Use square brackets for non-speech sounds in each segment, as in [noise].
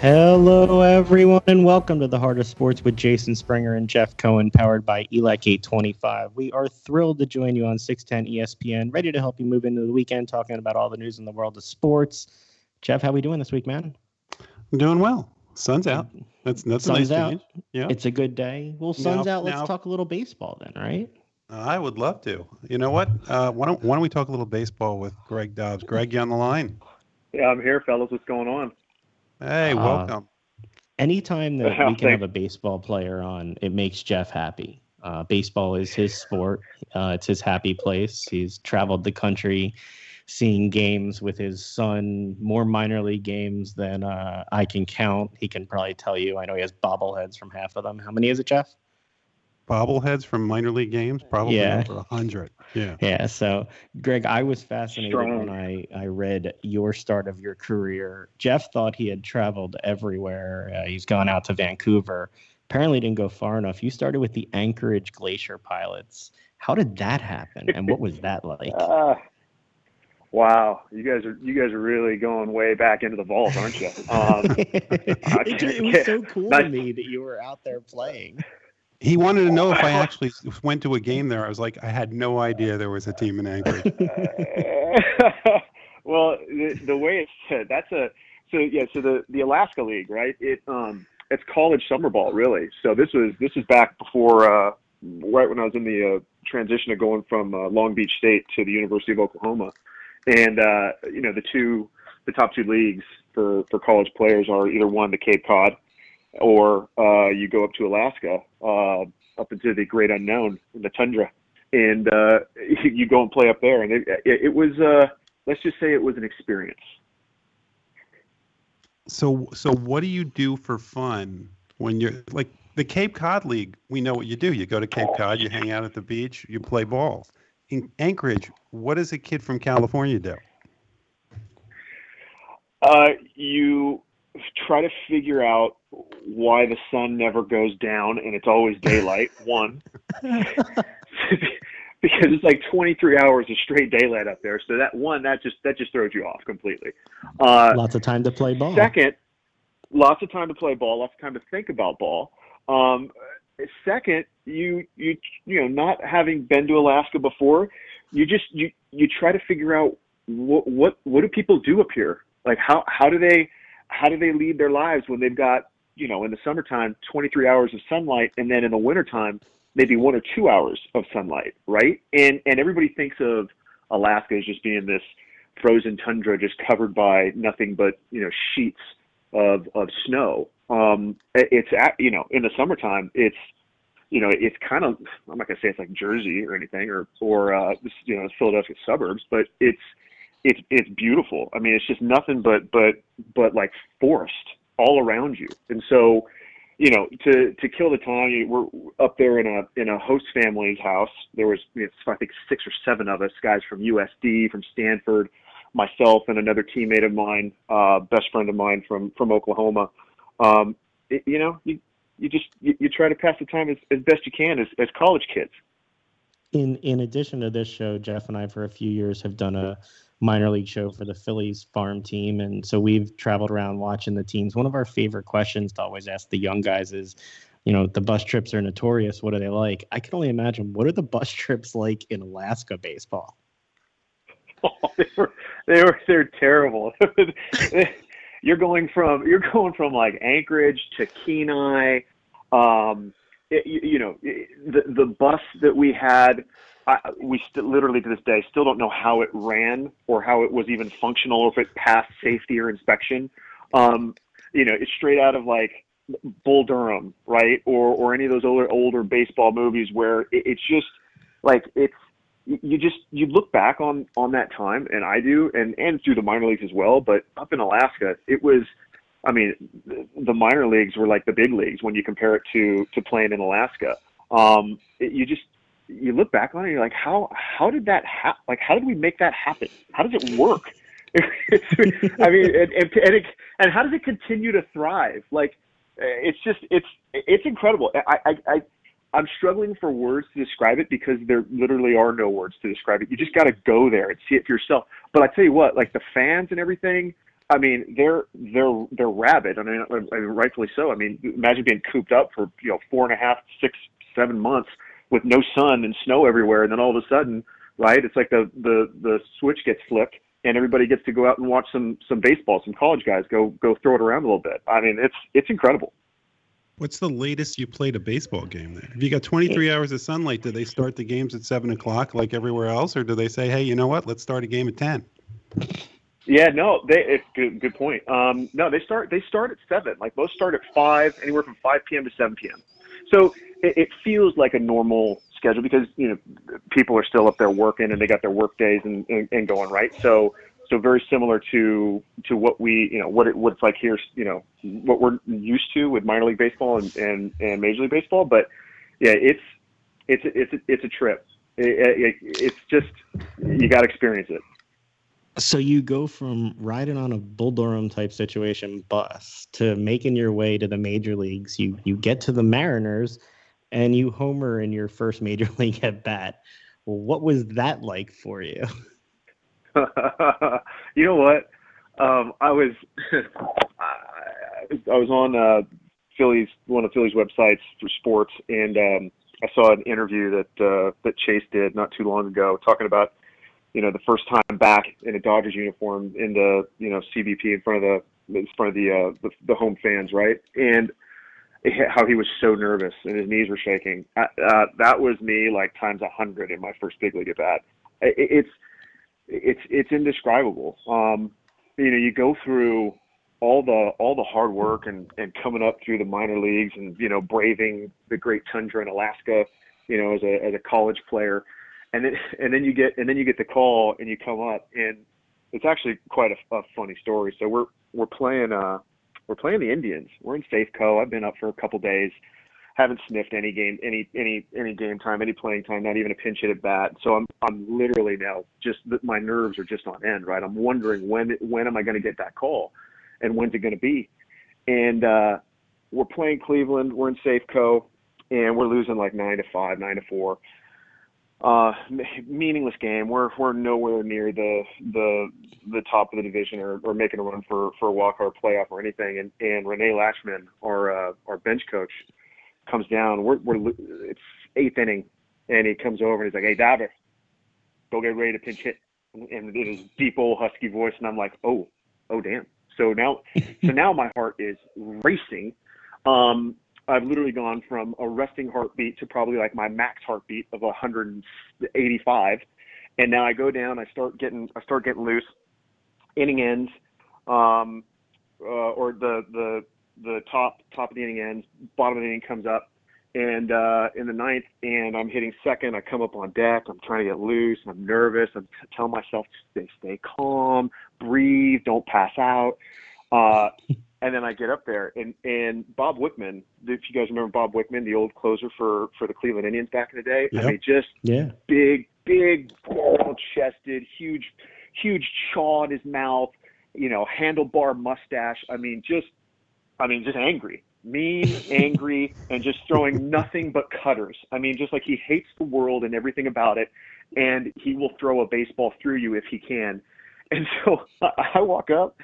Hello, everyone, and welcome to the Heart of Sports with Jason Springer and Jeff Cohen, powered by ELAC 825. We are thrilled to join you on 610 ESPN, ready to help you move into the weekend, talking about all the news in the world of sports. Jeff, how are we doing this week, man? I'm doing well. Sun's out. That's that's sun's a nice out. change. Yeah, It's a good day. Well, sun's Now- out. Let's now- talk a little baseball then, right? I would love to. You know what? Uh, why don't why don't we talk a little baseball with Greg Dobbs? Greg, you on the line? Yeah, I'm here, fellas. What's going on? Hey, Uh, welcome. Anytime that [laughs] we can have a baseball player on, it makes Jeff happy. Uh, baseball is his sport. Uh, it's his happy place. He's traveled the country seeing games with his son, more minor league games than uh, I can count. He can probably tell you. I know he has bobbleheads from half of them. How many is it, Jeff? Bobbleheads from minor league games, probably Yeah. over a hundred. Yeah. Yeah. So, Greg, I was fascinated Strong. when I, I read your start of your career. Jeff thought he had traveled everywhere. Uh, he's gone out to Vancouver. Apparently, didn't go far enough. You started with the Anchorage Glacier Pilots. How did that happen, and what was that like? [laughs] Uh, wow, you guys are you guys are really going way back into the vault, aren't you? Um, [laughs] [laughs] it, it was so cool to me that you were out there playing. He wanted to know if I actually went to a game there. I was like, I had no idea there was a team in Anchorage. [laughs] [laughs] well, the, the way it's said, that's a so yeah. So the the Alaska League, right? It um it's college summer ball, really. So this was this is back before uh, right when I was in the uh, transition of going from uh, Long Beach State to the University of Oklahoma, and uh, you know the two the top two leagues for for college players are either one the Cape Cod, or uh, you go up to Alaska, uh, up into the great unknown in the tundra, and uh, [laughs] you go and play up there. And it, it, it was uh, let's just say it was an experience. So so what do you do for fun when you're like the Cape Cod League? We know what you do. You go to Cape Cod, you hang out at the beach, you play ball. In Anchorage, what does a kid from California do? Uh, you try to figure out why the sun never goes down and it's always daylight. [laughs] One, [laughs] because it's like 23 hours of straight daylight up there. So that one, that just that just throws you off completely. Uh, Lots of time to play ball. Second, lots of time to play ball, lots of time to think about ball. Um, second, you you you know, not having been to Alaska before, you just you you try to figure out what what what do people do up here? Like how how do they how do they lead their lives when they've got you know in the summertime 23 hours of sunlight and then in the wintertime maybe one or two hours of sunlight, right? And and everybody thinks of Alaska as just being this frozen tundra just covered by nothing but you know sheets of of snow. Um, it's at, you know in the summertime it's you know it's kind of I'm not gonna say it's like Jersey or anything or or uh, you know Philadelphia suburbs, but it's it's it's beautiful. I mean it's just nothing but but but like forest all around you, and so you know, to to kill the time, we're up there in a in a host family's house. There was, you know, I think, six or seven of us, guys from USD, from Stanford, myself, and another teammate of mine, uh, best friend of mine from from Oklahoma. Um, it, you know, you you just you, you try to pass the time as, as best you can as as college kids. in in addition to this show, Jeff and I for a few years have done a minor league show for the Phillies farm team, and so we've traveled around watching the teams. One of our favorite questions to always ask the young guys is, you know, the bus trips are notorious. What are they like? I can only imagine. What are the bus [laughs] trips like in Alaska baseball? [laughs] they were they were they're terrible. [laughs] you're going from you're going from like Anchorage to Kenai. Um, it, you, you know it- the the bus that we had. I, we st- literally to this day still don't know how it ran or how it was even functional or if it passed safety or inspection. Um, you know, it's straight out of like Bull Durham, right? Or or any of those older older baseball movies where it, it's just like it's you just you look back on on that time and I do and and through the minor leagues as well but up in Alaska it was I mean the, minor leagues were like the big leagues when you compare it to to playing in Alaska um it, you just you look back on it and you're like how how did that ha- like how did we make that happen how does it work [laughs] I mean and and, and, it, and how does it continue to thrive like it's just it's it's incredible I I, I I'm struggling for words to describe it because there literally are no words to describe it. You just got to go there and see it for yourself. But I tell you what, like the fans and everything, I mean, they're they're they're rabid. I mean, rightfully so. I mean, imagine being cooped up for you know four and a half, six, seven months with no sun and snow everywhere, and then all of a sudden, right? It's like the the the switch gets flipped, and everybody gets to go out and watch some some baseball. Some college guys go go throw it around a little bit. I mean, it's it's incredible. What's the latest you played a baseball game there? If you got 23 hours of sunlight, do they start the games at seven o'clock like everywhere else, or do they say, "Hey, you know what? Let's start a game at 10"? Yeah, no, they it's good good point. Um, no, they start they start at seven. Like most start at five, anywhere from five p.m. to seven p.m. So it, it feels like a normal schedule because you know people are still up there working and they got their work days and, and, and going right. So so very similar to to what we you know what it what it's like here you know what we're used to with minor league baseball and and, and major league baseball. But yeah it's it's it's it's a trip. It, it, it's just you got to experience it so you go from riding on a bull durham type situation bus to making your way to the major leagues. You you get to the mariners and you homer in your first major [laughs] league at bat. Well, what was that like for you? [laughs] [laughs] You know what? Um, I was I was on uh, Phillies one of Phillies websites for sports, and um, I saw an interview that uh, that Chase did not too long ago, talking about you know the first time back in a Dodgers uniform in the you know CBP in front of the in front of the uh, the, the home fans, right? And how he was so nervous and his knees were shaking. Uh, uh, that was me like times a hundred in my first big league at bat. It, it's it's it's indescribable. Um, you know, you go through all the all the hard work and and coming up through the minor leagues and you know braving the great tundra in Alaska, you know, as a as a college player, and then [laughs] and then you get and then you get the call and you come up and it's actually quite a, a funny story. So we're we're playing uh we're playing the Indians. We're in Safeco. I've been up for a couple days haven't sniffed any game, any any any game time, any playing time, not even a pinch hit at bat. So I'm I'm literally now just my nerves are just on end, right? I'm wondering when when am I going to get that call, and when's it going to be? And uh, we're playing Cleveland. We're in Safeco, and we're losing like nine to five, nine to four. Uh, meaningless game. We're we're nowhere near the the the top of the division or, or making a run for for a wild card playoff or anything. And and Rene Lachemann, our uh, our bench coach, comes down. We're, we're it's eighth inning, and he comes over and he's like, "Hey, Davis, go get ready to pinch hit." And it is deep old husky voice, and I'm like, "Oh, oh, damn." So now, so now my heart is racing. Um, I've literally gone from a resting heartbeat to probably like my max heartbeat of 185, and now I go down. I start getting I start getting loose. Inning ends, um, uh, or the the the top top of the inning ends, bottom of the inning comes up, and uh, in the ninth, and I'm hitting second. I come up on deck. I'm trying to get loose. I'm nervous. I'm telling myself to stay, stay calm, breathe, don't pass out. Uh, and then I get up there, and and Bob Wickman. If you guys remember Bob Wickman, the old closer for for the Cleveland Indians back in the day, yep. I mean, just yeah, big, big, chested, huge, huge chaw in his mouth. You know, handlebar mustache. I mean, just I mean, just angry, mean, [laughs] angry, and just throwing nothing but cutters. I mean, just like he hates the world and everything about it, and he will throw a baseball through you if he can. And so I, [laughs] I walk up,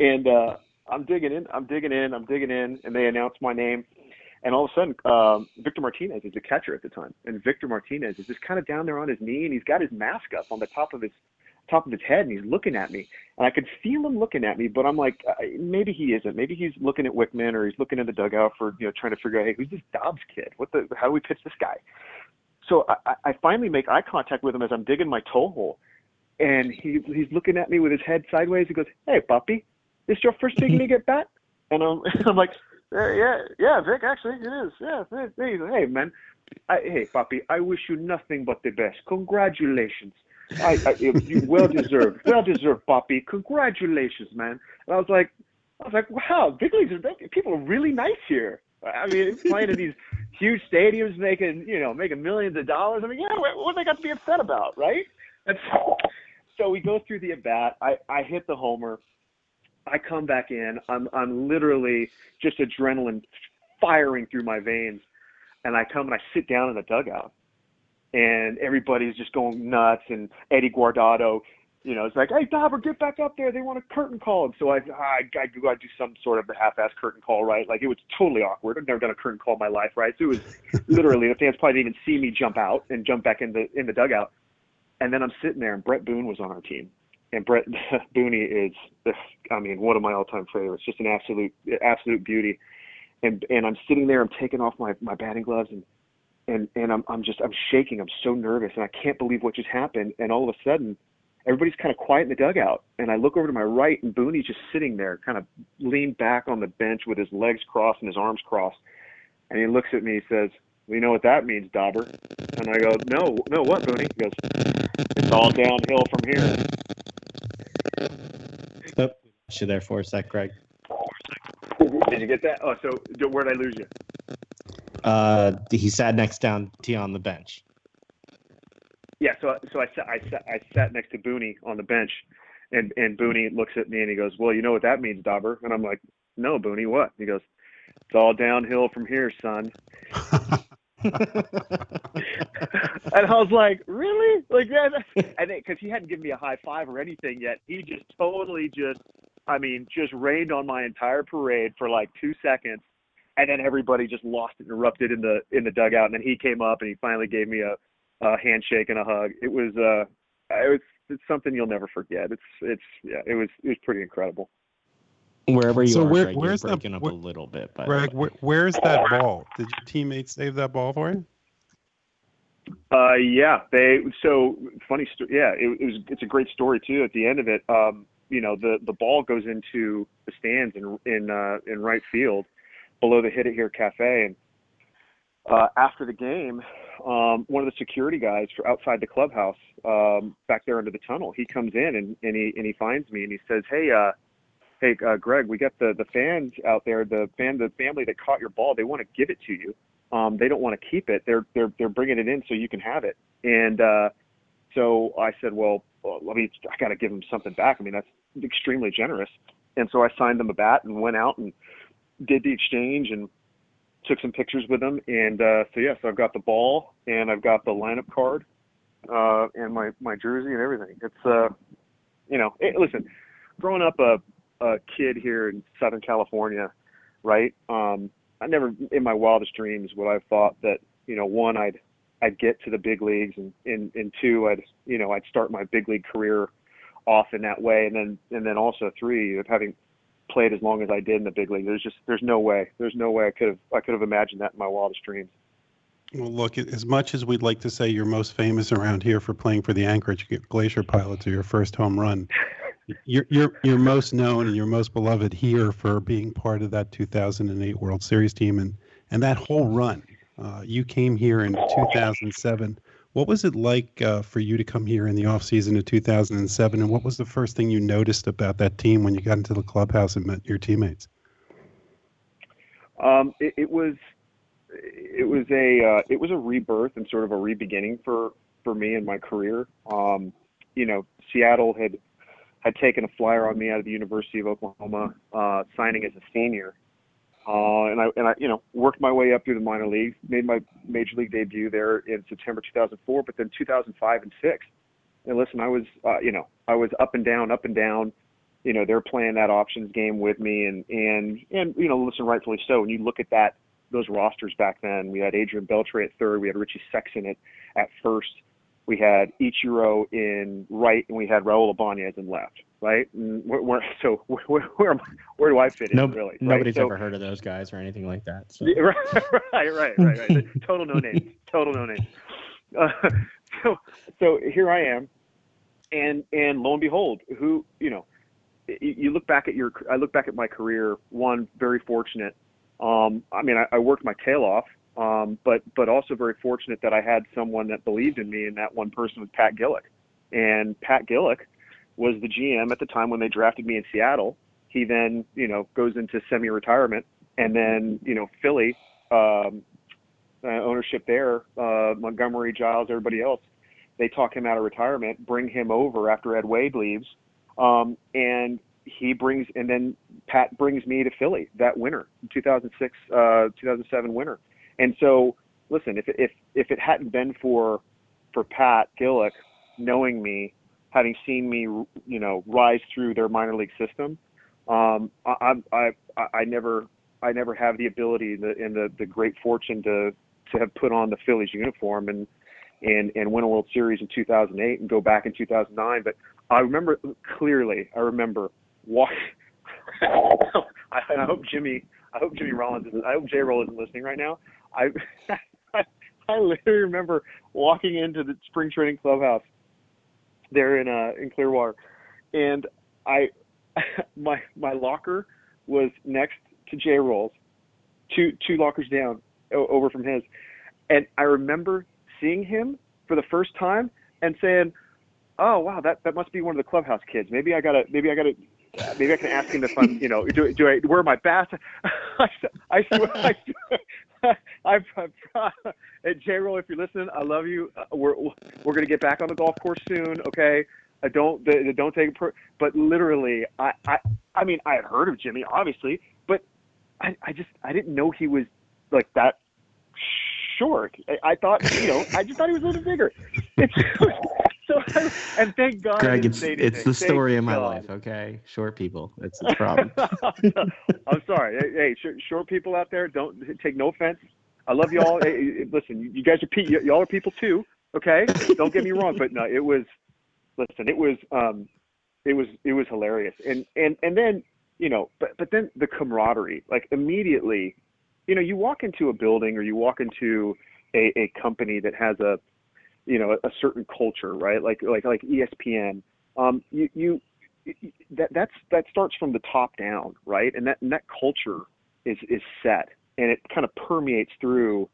and uh, I'm digging in, I'm digging in, I'm digging in, and they announce my name. And all of a sudden, um, Victor Martinez is the catcher at the time, and Victor Martinez is just kind of down there on his knee, and he's got his mask up on the top of his top of his head and he's looking at me and I could feel him looking at me, but I'm like, maybe he isn't. Maybe he's looking at Wickman or he's looking in the dugout for, you know, trying to figure out, hey, who's this Dobbs kid? What the, how do we pitch this guy? So I, I finally make eye contact with him as I'm digging my toe hole. And he, he's looking at me with his head sideways. He goes, hey, puppy, this your first big league at bat? And I'm, [laughs] I'm like, yeah, yeah, yeah, Vic, actually, it is. Yeah, hey, hey man, I, hey, puppy, I wish you nothing but the best. Congratulations. I, I you well deserved, [laughs] well deserved, Poppy. Congratulations, man. And I was like, I was like, wow, big leagues are people are really nice here. I mean, playing in these huge stadiums, making you know, making millions of dollars. I mean, yeah, what, what they got to be upset about, right? And so, so we go through the at bat. I I hit the homer. I come back in. I'm I'm literally just adrenaline firing through my veins, and I come and I sit down in the dugout and everybody's just going nuts. And Eddie Guardado, you know, it's like, hey, Dobber, get back up there. They want a curtain call. And so I, I, I do, I do some sort of a half-ass curtain call, right? Like it was totally awkward. I've never done a curtain call in my life, right? So it was [laughs] literally the fans probably didn't even see me jump out and jump back in the in the dugout. And then I'm sitting there, and Bret Boone was on our team, and Bret [laughs] Booney is, I mean, one of my all-time favorites. Just an absolute, absolute beauty. And and I'm sitting there, I'm taking off my my batting gloves, and and and I'm I'm just I'm shaking. I'm so nervous, and I can't believe what just happened. And all of a sudden, everybody's kind of quiet in the dugout, and I look over to my right, and Booney's just sitting there, kind of leaned back on the bench with his legs crossed and his arms crossed. And he looks at me, he says, "We well, know what that means, Dobber." And I go, "No, no, what, Booney?" He goes, "It's all downhill from here." Oh, you there for a sec, Greg. Did you get that? Oh, so where did I lose you? Uh, he sat next down to you on the bench. Yeah, so so I sat I sat I sat next to Booney on the bench, and and Booney looks at me and he goes, "Well, you know what that means, Dobber?" And I'm like, "No, Booney, what?" He goes, "It's all downhill from here, son." [laughs] [laughs] and I was like, "Really?" Like that? [laughs] And because he hadn't given me a high five or anything yet, he just totally just, I mean, just rained on my entire parade for like two seconds, and then everybody just lost it and erupted in the in the dugout. And then he came up and he finally gave me a, a handshake and a hug. It was uh, it was it's something you'll never forget. It's it's yeah, it was it was pretty incredible. Wherever you so are, where, Greg, where's you're breaking the, up where, a little bit. By Greg, where, where's that ball? Did your teammates save that ball for you? Uh, yeah, they. So funny story. Yeah, it, it, was. It's a great story too. At the end of it, um, you know, the the ball goes into the stands in in uh, in right field, below the Hit It Here Cafe, and uh, after the game, um, one of the security guys for outside the clubhouse, um, back there under the tunnel, he comes in and, and he and he finds me and he says, "Hey, uh, hey, uh, Greg, we got the the fans out there, the fan, the family that caught your ball. They want to give it to you. Um, they don't want to keep it. They're they're they're bringing it in so you can have it." And uh, so I said, "Well, I mean, I got to give them something back. I mean, that's extremely generous." And so I signed them a bat and went out and did the exchange and took some pictures with them. And uh, so yeah, so I've got the ball and I've got the lineup card uh, and my my jersey and everything. It's uh, you know, it, listen, growing up a a kid here in Southern California, right? Um, I never in my wildest dreams would I have thought that you know one I'd I'd get to the big leagues and and, and two I'd you know I'd start my big league career off in that way and then and then also three of having played as long as I did in the big league. There's just there's no way. There's no way I could have I could have imagined that in my wildest dreams. Well, look, as much as we'd like to say you're most famous around here for playing for the Anchorage Glacier Pilots or your first home run, you're you're you're most known and you're most beloved here for being part of that 2008 World Series team and and that whole run. Uh, you came here in 2007 what was it like uh, for you to come here in the off season of 2007, and what was the first thing you noticed about that team when you got into the clubhouse and met your teammates? Um, it, it, was it was a uh, it was a rebirth and sort of a rebeginning for for me and my career. Um, you know, Seattle had had taken a flyer on me out of the University of Oklahoma, uh, signing as a senior, uh, and I and I you know worked my way up through the minor leagues, made my major league debut there in September 2004, but then 2005 and six. And listen, I was uh, you know I was up and down, up and down. You know they're playing that options game with me, and and and you know listen, rightfully so. When you look at that those rosters back then, we had Adrian Beltre at third, we had Richie Sexson at at first, we had Ichiro in right, and we had Raul Ibanez in left right? Where, where [laughs] so where, where where do I fit in no, really? Nobody's right? ever heard of those guys or anything like that. So. [laughs] right, right, right, right, right. [laughs] Total no name. Total no name. Uh, so so here I am, and and lo and behold, who you know, you look back at your I look back at my career. One very fortunate. Um, I mean, I, I worked my tail off. Um, but but also very fortunate that I had someone that believed in me, and that one person was Pat Gillick. And Pat Gillick, was the GM at the time when they drafted me in Seattle. He then, you know, goes into semi-retirement, and then, you know, Philly um, uh, ownership there, uh, Montgomery, Giles, everybody else, they talk him out of retirement, bring him over after Ed Wade leaves, um, and he brings, and then Pat brings me to Philly that winter, 2006, uh, 2007 winter, and so listen, if if if it hadn't been for for Pat Gillick knowing me having seen me, you know, rise through their minor league system. Um, I, I, I, I never, I never have the ability and the, and the, the great fortune to, to have put on the Phillies uniform and, and, and win a World Series in 2008 and go back in 2009. But I remember clearly, I remember walking. [laughs] I, hope Jimmy, I hope Jimmy Rollins, is, I hope J. Roll isn't listening right now. I, [laughs] I, literally remember walking into the spring training clubhouse there in uh in Clearwater, and I [laughs] my my locker was next to J Rolls, two two lockers down over from his, and I remember seeing him for the first time and saying, "Oh wow, that that must be one of the clubhouse kids. Maybe I gotta maybe I gotta." Maybe I can ask him if I'm, you know, do, do I wear my bats? [laughs] I, I swear, I I've, I've J Roll, if you're listening, I love you. Uh, we're we're gonna get back on the golf course soon, okay? I don't don't take it per, but literally, I, I I mean, I had heard of Jimmy, obviously, but I I just I didn't know he was like that short. I, I thought, you know, I just thought he was a little bigger. It's, so, and thank God. Greg, it's it's the story of my God. life. Okay, short people. That's the [laughs] problem. [laughs] I'm sorry. Hey, short people out there, don't take no offense. I love y'all. hey, listen, you guys are pe- y'all are people too. Okay, don't get me wrong, but no, it was. Listen, it was um, it was it was hilarious, and and and then you know, but but then the camaraderie, like immediately, you know, you walk into a building or you walk into a, a company that has a you know a, a certain culture, right? Like like like ESPN. Um, you you that that's that starts from the top down, right? And that and that culture is is set, and it kind of permeates through,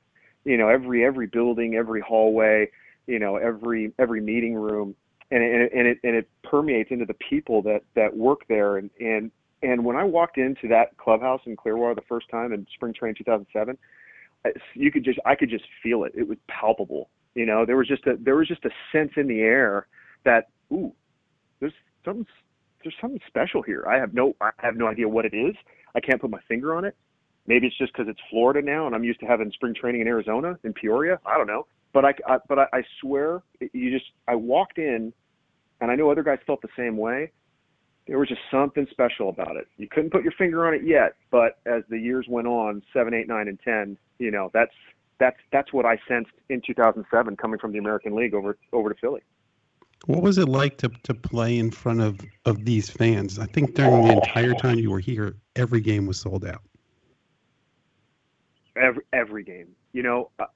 you know, every every building, every hallway, you know, every every meeting room, and and it, and it, and it permeates into the people that that work there, and and and when I walked into that clubhouse in Clearwater the first time in spring training 2007, you could just I could just feel it. It was palpable. You know, there was just a there was just a sense in the air that ooh, there's something there's something special here. I have no I have no idea what it is. I can't put my finger on it. Maybe it's just because it's Florida now and I'm used to having spring training in Arizona in Peoria. I don't know, but I, I but I, I swear you just I walked in, and I know other guys felt the same way there was just something special about it. You couldn't put your finger on it yet, but as the years went on, seven, eight, nine, and ten, you know, that's that's that's what I sensed in 2007 coming from the American League over over to Philly. What was it like to to play in front of of these fans? I think during the entire time you were here, every game was sold out. Every every game, you know, uh,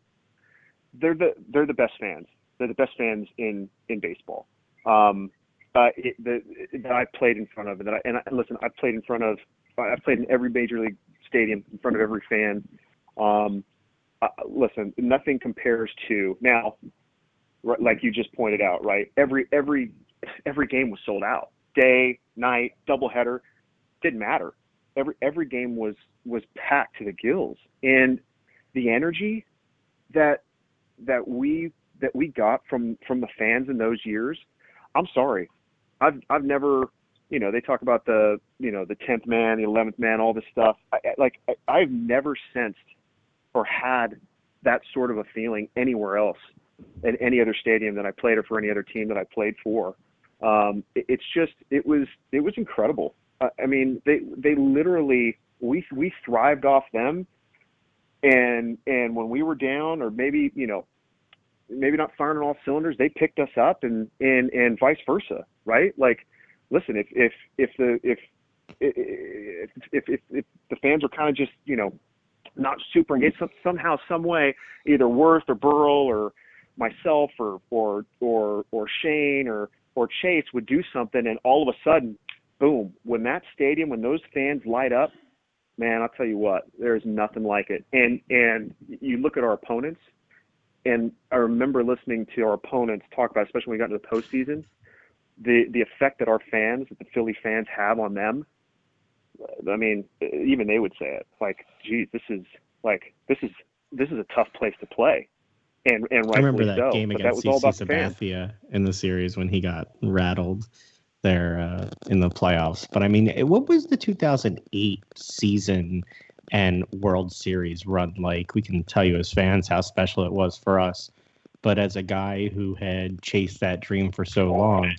they're the they're the best fans. They're the best fans in in baseball. Um, uh, it, the, that I played in front of, and that I, and I, listen, I played in front of, I played in every major league stadium in front of every fan. Um, uh, listen, nothing compares to now, like you just pointed out, right? Every every every game was sold out, day, night, doubleheader, didn't matter. Every every game was was packed to the gills, and the energy that that we that we got from from the fans in those years. I'm sorry, I've I've never, you know, they talk about the you know the tenth man, the eleventh man, all this stuff. I, like I, I've never sensed or had that sort of a feeling anywhere else at any other stadium that I played or for any other team that I played for. Um, it, it's just it was it was incredible. I mean, they they literally we we thrived off them, and and when we were down or maybe you know maybe not firing on all cylinders, they picked us up and and and vice versa, right? Like, listen, if if if the if if if if, if the fans are kind of just you know not super engaged some, somehow, some way, either Werth or Burrell or myself or or or or Shane or or Chase would do something, and all of a sudden, boom! When that stadium, when those fans light up, man, I'll tell you what, there's nothing like it. And and you look at our opponents and I remember listening to our opponents talk about, especially when we got into the postseason, the the effect that our fans, that the Philly fans have on them. I mean, even they would say it. Like, geez, this is like this is this is a tough place to play. And and I remember that so, game against CC Sabathia in the series when he got rattled there uh, in the playoffs. But I mean, what was the 2008 season and World Series run like. We can tell you as fans how special it was for us. but as a guy who had chased that dream for so long,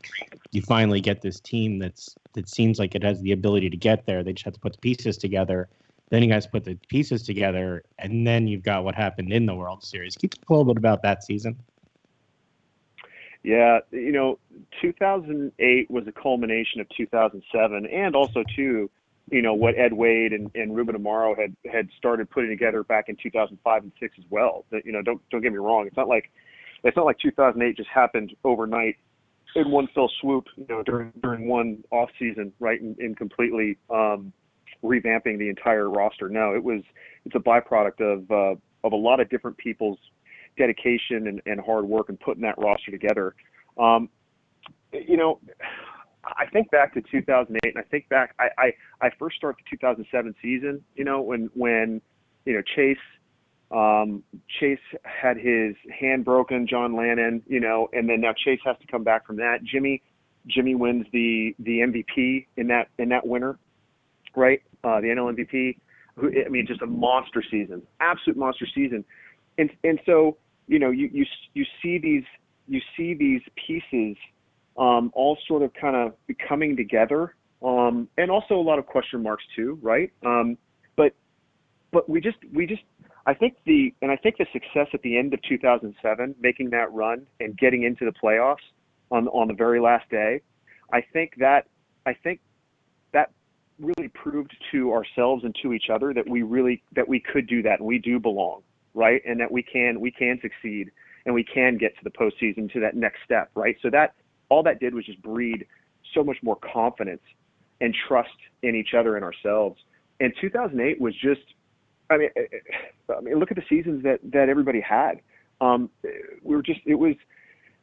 you finally get this team that's that seems like it has the ability to get there. They just have to put the pieces together. Then you guys put the pieces together, and then you've got what happened in the World Series. Can you talk a little bit about that season? Yeah, you know, 2008 was a culmination of 2007, and also too, you know, what Ed Wade and, and Ruben Amaro had had started putting together back in 2005 and six as well. You know, don't don't get me wrong. It's not like it's not like 2008 just happened overnight in one fell swoop. You know, during during one off season, right, and, and completely um, revamping the entire roster. No, it was it's a byproduct of uh, of a lot of different people's dedication and, and hard work and putting that roster together. Um, you know, I think back to 2008, and I think back. I, I I first start the 2007 season. You know, when when you know Chase um, Chase had his hand broken, John Lannan. You know, and then now Chase has to come back from that. Jimmy Jimmy wins the the MVP in that in that winter, right? Uh, the NL MVP. I mean, just a monster season, absolute monster season, and and so you know, you you you see these you see these pieces um, all sort of kind of coming together, um, and also a lot of question marks too, right? Um, but but we just we just I think the and I think the success at the end of 2007, making that run and getting into the playoffs on on the very last day, I think that I think that really proved to ourselves and to each other that we really that we could do that and we do belong right? And that we can we can succeed and we can get to the postseason to that next step, right? So that all that did was just breed so much more confidence and trust in each other and ourselves. And 2008 was just, I mean, eh, eh, I mean, look at the seasons that that everybody had. Um, we were just, it was,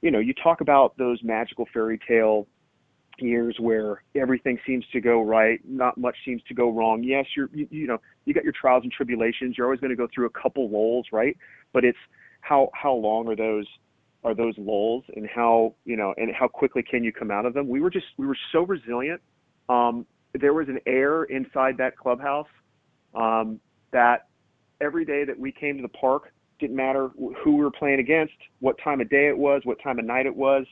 you know, you talk about those magical fairy tale years where everything seems to go right, not much seems to go wrong. Yes, you're you, you know you got your trials and tribulations. You're always going to go through a couple lulls, right? But it's how how long are those are those lulls, and how you know and how quickly can you come out of them? We were just we were so resilient. Um, there was an air inside that clubhouse um, that every day that we came to the park didn't matter who we were playing against, what time of day it was, what time of night it was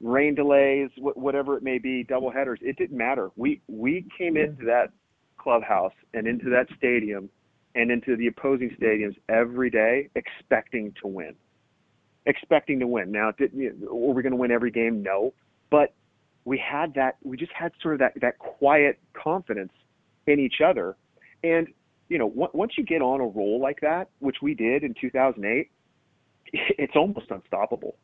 rain delays, whatever it may be, double headers. It didn't matter. We we came into that clubhouse and into that stadium and into the opposing stadiums every day expecting to win, expecting to win. Now, did, were we going to win every game? No, but we had that. We just had sort of that that quiet confidence in each other, and you know, once you get on a roll like that, which we did in 2008, [laughs] it's almost unstoppable.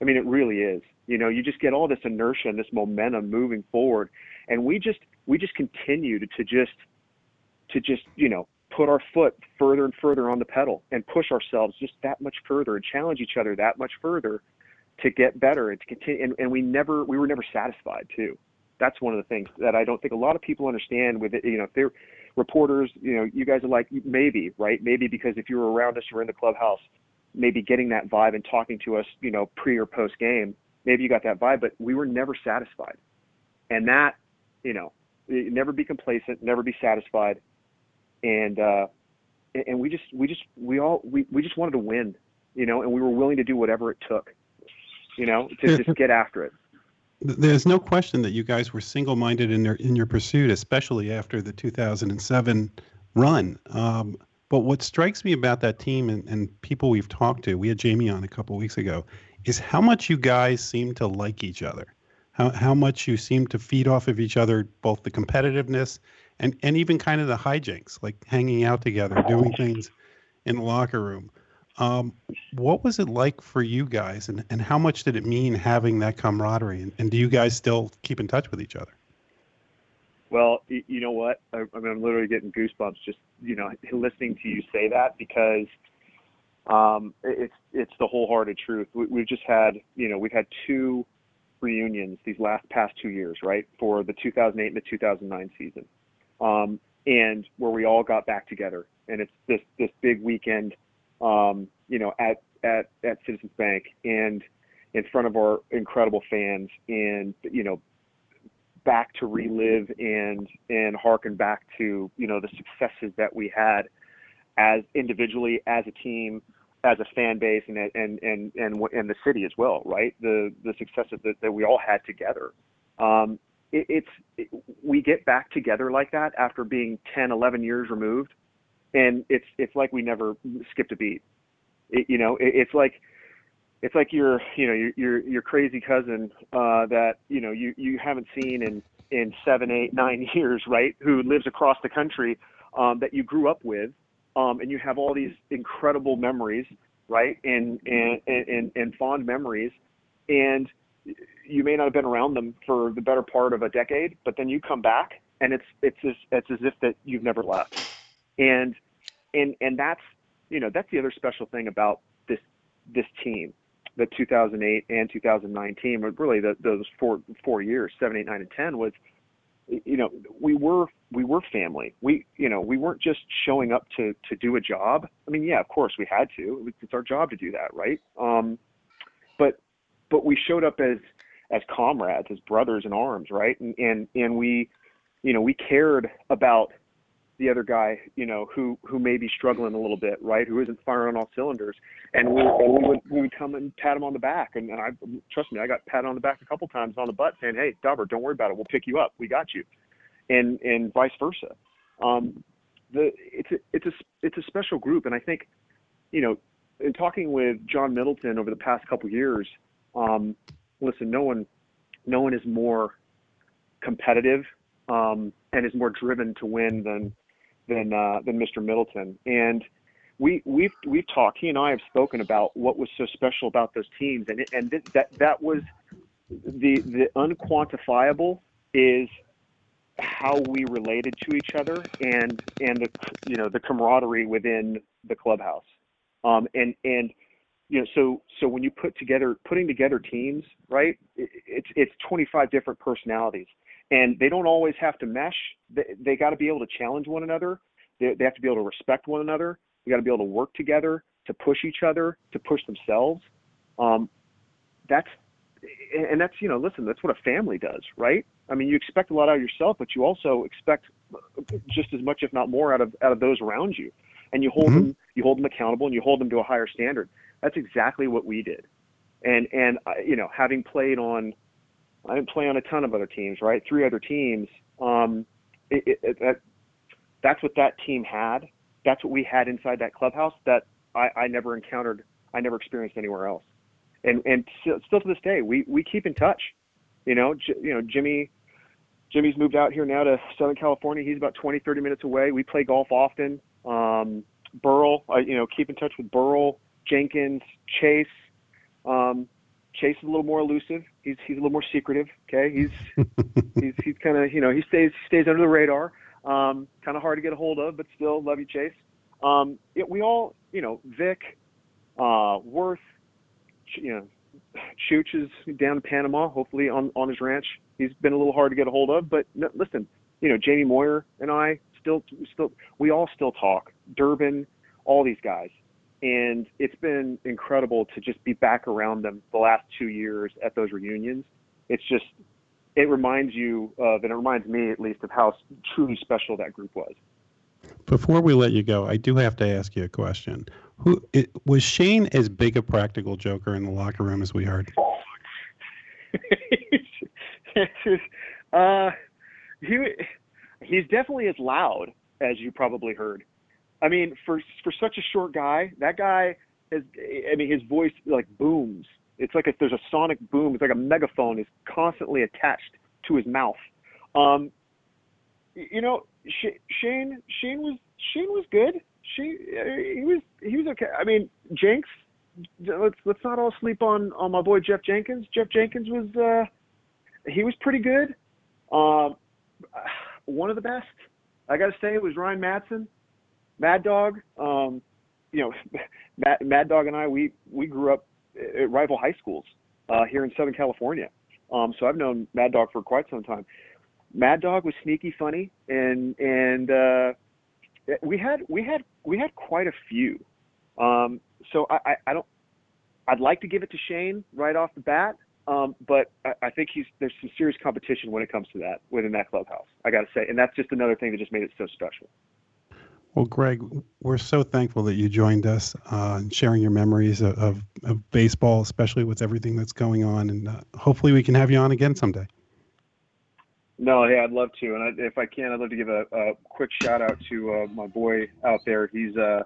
I mean, it really is. You know, you just get all this inertia and this momentum moving forward, and we just we just continued to just to just you know put our foot further and further on the pedal and push ourselves just that much further and challenge each other that much further to get better and to continue. And, and we never we were never satisfied too. That's one of the things that I don't think a lot of people understand with it. You know, if they're reporters, you know, you guys are like maybe right, maybe because if you were around us or in the clubhouse, maybe getting that vibe and talking to us, you know, pre or post game maybe you got that vibe, but we were never satisfied. And that, you know, never be complacent, never be satisfied. And, uh, and we just, we just, we all, we, we just wanted to win, you know, and we were willing to do whatever it took, you know, to [laughs] just get after it. There's no question that you guys were single-minded in their in your pursuit, especially after the 2007 run. Um, but what strikes me about that team and, and people we've talked to, we had Jamie on a couple weeks ago, is how much you guys seem to like each other. How, how much you seem to feed off of each other, both the competitiveness and, and even kind of the hijinks, like hanging out together, doing things in the locker room. Um, what was it like for you guys, and, and how much did it mean having that camaraderie? And, and do you guys still keep in touch with each other? Well, you know what? I, I mean, I'm literally getting goosebumps just you know listening to you say that because um, it's it's the wholehearted truth. We, we've just had you know we've had two reunions these last past two years, right, for the 2008 and the 2009 season, um, and where we all got back together, and it's this this big weekend, um, you know, at at at Citizens Bank and in front of our incredible fans, and you know, back to relive and and harken back to you know the successes that we had as individually as a team as a fan base and and and and and the city as well, right? The the successes that that we all had together. Um, it, it's it, we get back together like that after being 10, 11 years removed, and it's it's like we never skipped a beat. It, you know, it, it's like it's like your you know your your, your crazy cousin uh, that you know you you haven't seen in in seven, eight, nine [laughs] years, right? Who lives across the country um, that you grew up with, um, and you have all these incredible memories, right? And and and and fond memories, and you may not have been around them for the better part of a decade, but then you come back and it's it's as, it's as if that you've never left. And and and that's you know that's the other special thing about this this team, the 2008 and 2009 team, really the, those four four years, seven, eight, nine, and ten was you know we were we were family. We you know we weren't just showing up to to do a job. I mean yeah of course we had to. It's our job to do that right? Um but but we showed up as as comrades, as brothers in arms, right? And and and we, you know, we cared about the other guy, you know, who who may be struggling a little bit, right? Who isn't firing on all cylinders, and we and we would we would come and pat him on the back, and, I trust me, I got patted on the back a couple times on the butt, saying, "Hey, Dobber, don't worry about it. We'll pick you up. We got you," and and vice versa. Um, the it's a it's a it's a special group, and I think, you know, in talking with John Middleton over the past couple years, um, listen, no one, no one is more competitive um, and is more driven to win than than uh, than Mr. Middleton. And we we've we've talked. He and I have spoken about what was so special about those teams, and and th- that that was the the unquantifiable is how we related to each other and and the you know the camaraderie within the clubhouse um, and and you know so so when you put together putting together teams right it, it's it's 25 different personalities and they don't always have to mesh. They, they got to be able to challenge one another. They, they have to be able to respect one another. They got to be able to work together to push each other to push themselves. Um, that's and that's you know listen that's what a family does right? I mean you expect a lot out of yourself but you also expect just as much if not more out of out of those around you. And you hold mm-hmm. them you hold them accountable and you hold them to a higher standard. That's exactly what we did. And and uh, you know, having played on, I didn't play on a ton of other teams, right? Three other teams. Um, it, it, it, that that's what that team had. That's what we had inside that clubhouse that I, I never encountered. I never experienced anywhere else. And and still, still to this day, we we keep in touch. You know, J- you know, Jimmy Jimmy's moved out here now to Southern California. He's about 20, 30 minutes away. We play golf often. Um, Burrell, I, you know, keep in touch with Burrell. Jenkins, Chase. Um, Chase is a little more elusive. He's he's a little more secretive. Okay, he's [laughs] he's he's kind of you know he stays stays under the radar. Um, kind of hard to get a hold of, but still love you, Chase. Um, it, we all you know Vic, uh, Werth, you know, Chooch is down in Panama, hopefully on on his ranch. He's been a little hard to get a hold of, but no, listen, you know Jamie Moyer and I still still we all still talk. Durbin, all these guys and it's been incredible to just be back around them the last two years at those reunions. It's just it reminds you of, and it reminds me at least of how truly special that group was. Before we let you go, I do have to ask you a question. Who it, was Shane as big a practical joker in the locker room as we heard? [laughs] uh, he he's definitely as loud as you probably heard. I mean, for for such a short guy, that guy has. I mean, his voice like booms. It's like if there's a sonic boom. It's like a megaphone is constantly attached to his mouth. Um, you know, Shane Shane was Shane was good. She he was he was okay. I mean, Jenks. Let's let's not all sleep on on my boy Geoff Jenkins. Geoff Jenkins was uh, he was pretty good. Um, [sighs] one of the best. I got to say, it was Ryan Madson. Mad Dog, um, you know, [laughs] Mad, Mad Dog and I, we we grew up at rival high schools uh, here in Southern California. Um, so I've known Mad Dog for quite some time. Mad Dog was sneaky funny, and and uh, we had we had we had quite a few. Um, so I, I, I don't. I'd like to give it to Shane right off the bat, um, but I, I think he's there's some serious competition when it comes to that within that clubhouse. I got to say, and that's just another thing that just made it so special. Well, Greg, we're so thankful that you joined us uh, sharing your memories of, of, of, baseball, especially with everything that's going on. And uh, hopefully we can have you on again someday. No, yeah, I'd love to. And I, if I can, I'd love to give a, a quick shout out to uh, my boy out there. He's uh,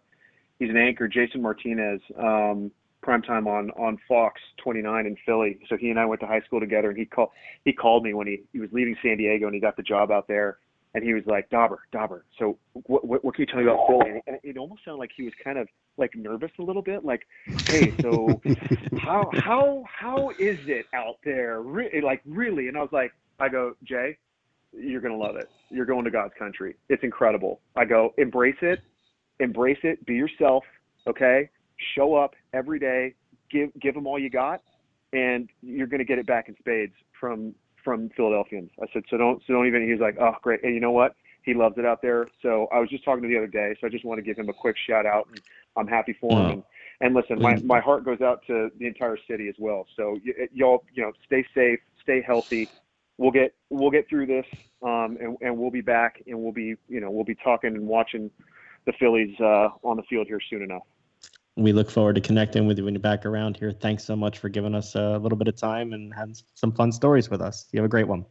he's an anchor, Jason Martinez, um, primetime on on Fox 29 in Philly. So he and I went to high school together, and he called he called me when he he was leaving San Diego and he got the job out there and he was like, Dobber, Dobber. So what, what, what can you tell me about Philly? And it almost sounded like he was kind of like nervous a little bit, like, hey, so [laughs] how how how is it out there? Re- like really? And I was like, I go, Jay, you're gonna love it. You're going to God's country. It's incredible. I go, embrace it, embrace it. Be yourself. Okay, show up every day. Give give them all you got, and you're gonna get it back in spades from from Philadelphians. I said, so don't, so don't even. He was like, oh, great. And you know what? He loves it out there. So I was just talking to the other day. So I just want to give him a quick shout out. And I'm happy for him. And, and listen, my, my heart goes out to the entire city as well. So y- y'all, you know, stay safe, stay healthy. We'll get we'll get through this, um, and, and we'll be back, and we'll be you know we'll be talking and watching the Phillies uh, on the field here soon enough we look forward to connecting with you when you're back around here. Thanks so much for giving us a little bit of time and having some fun stories with us. You have a great one.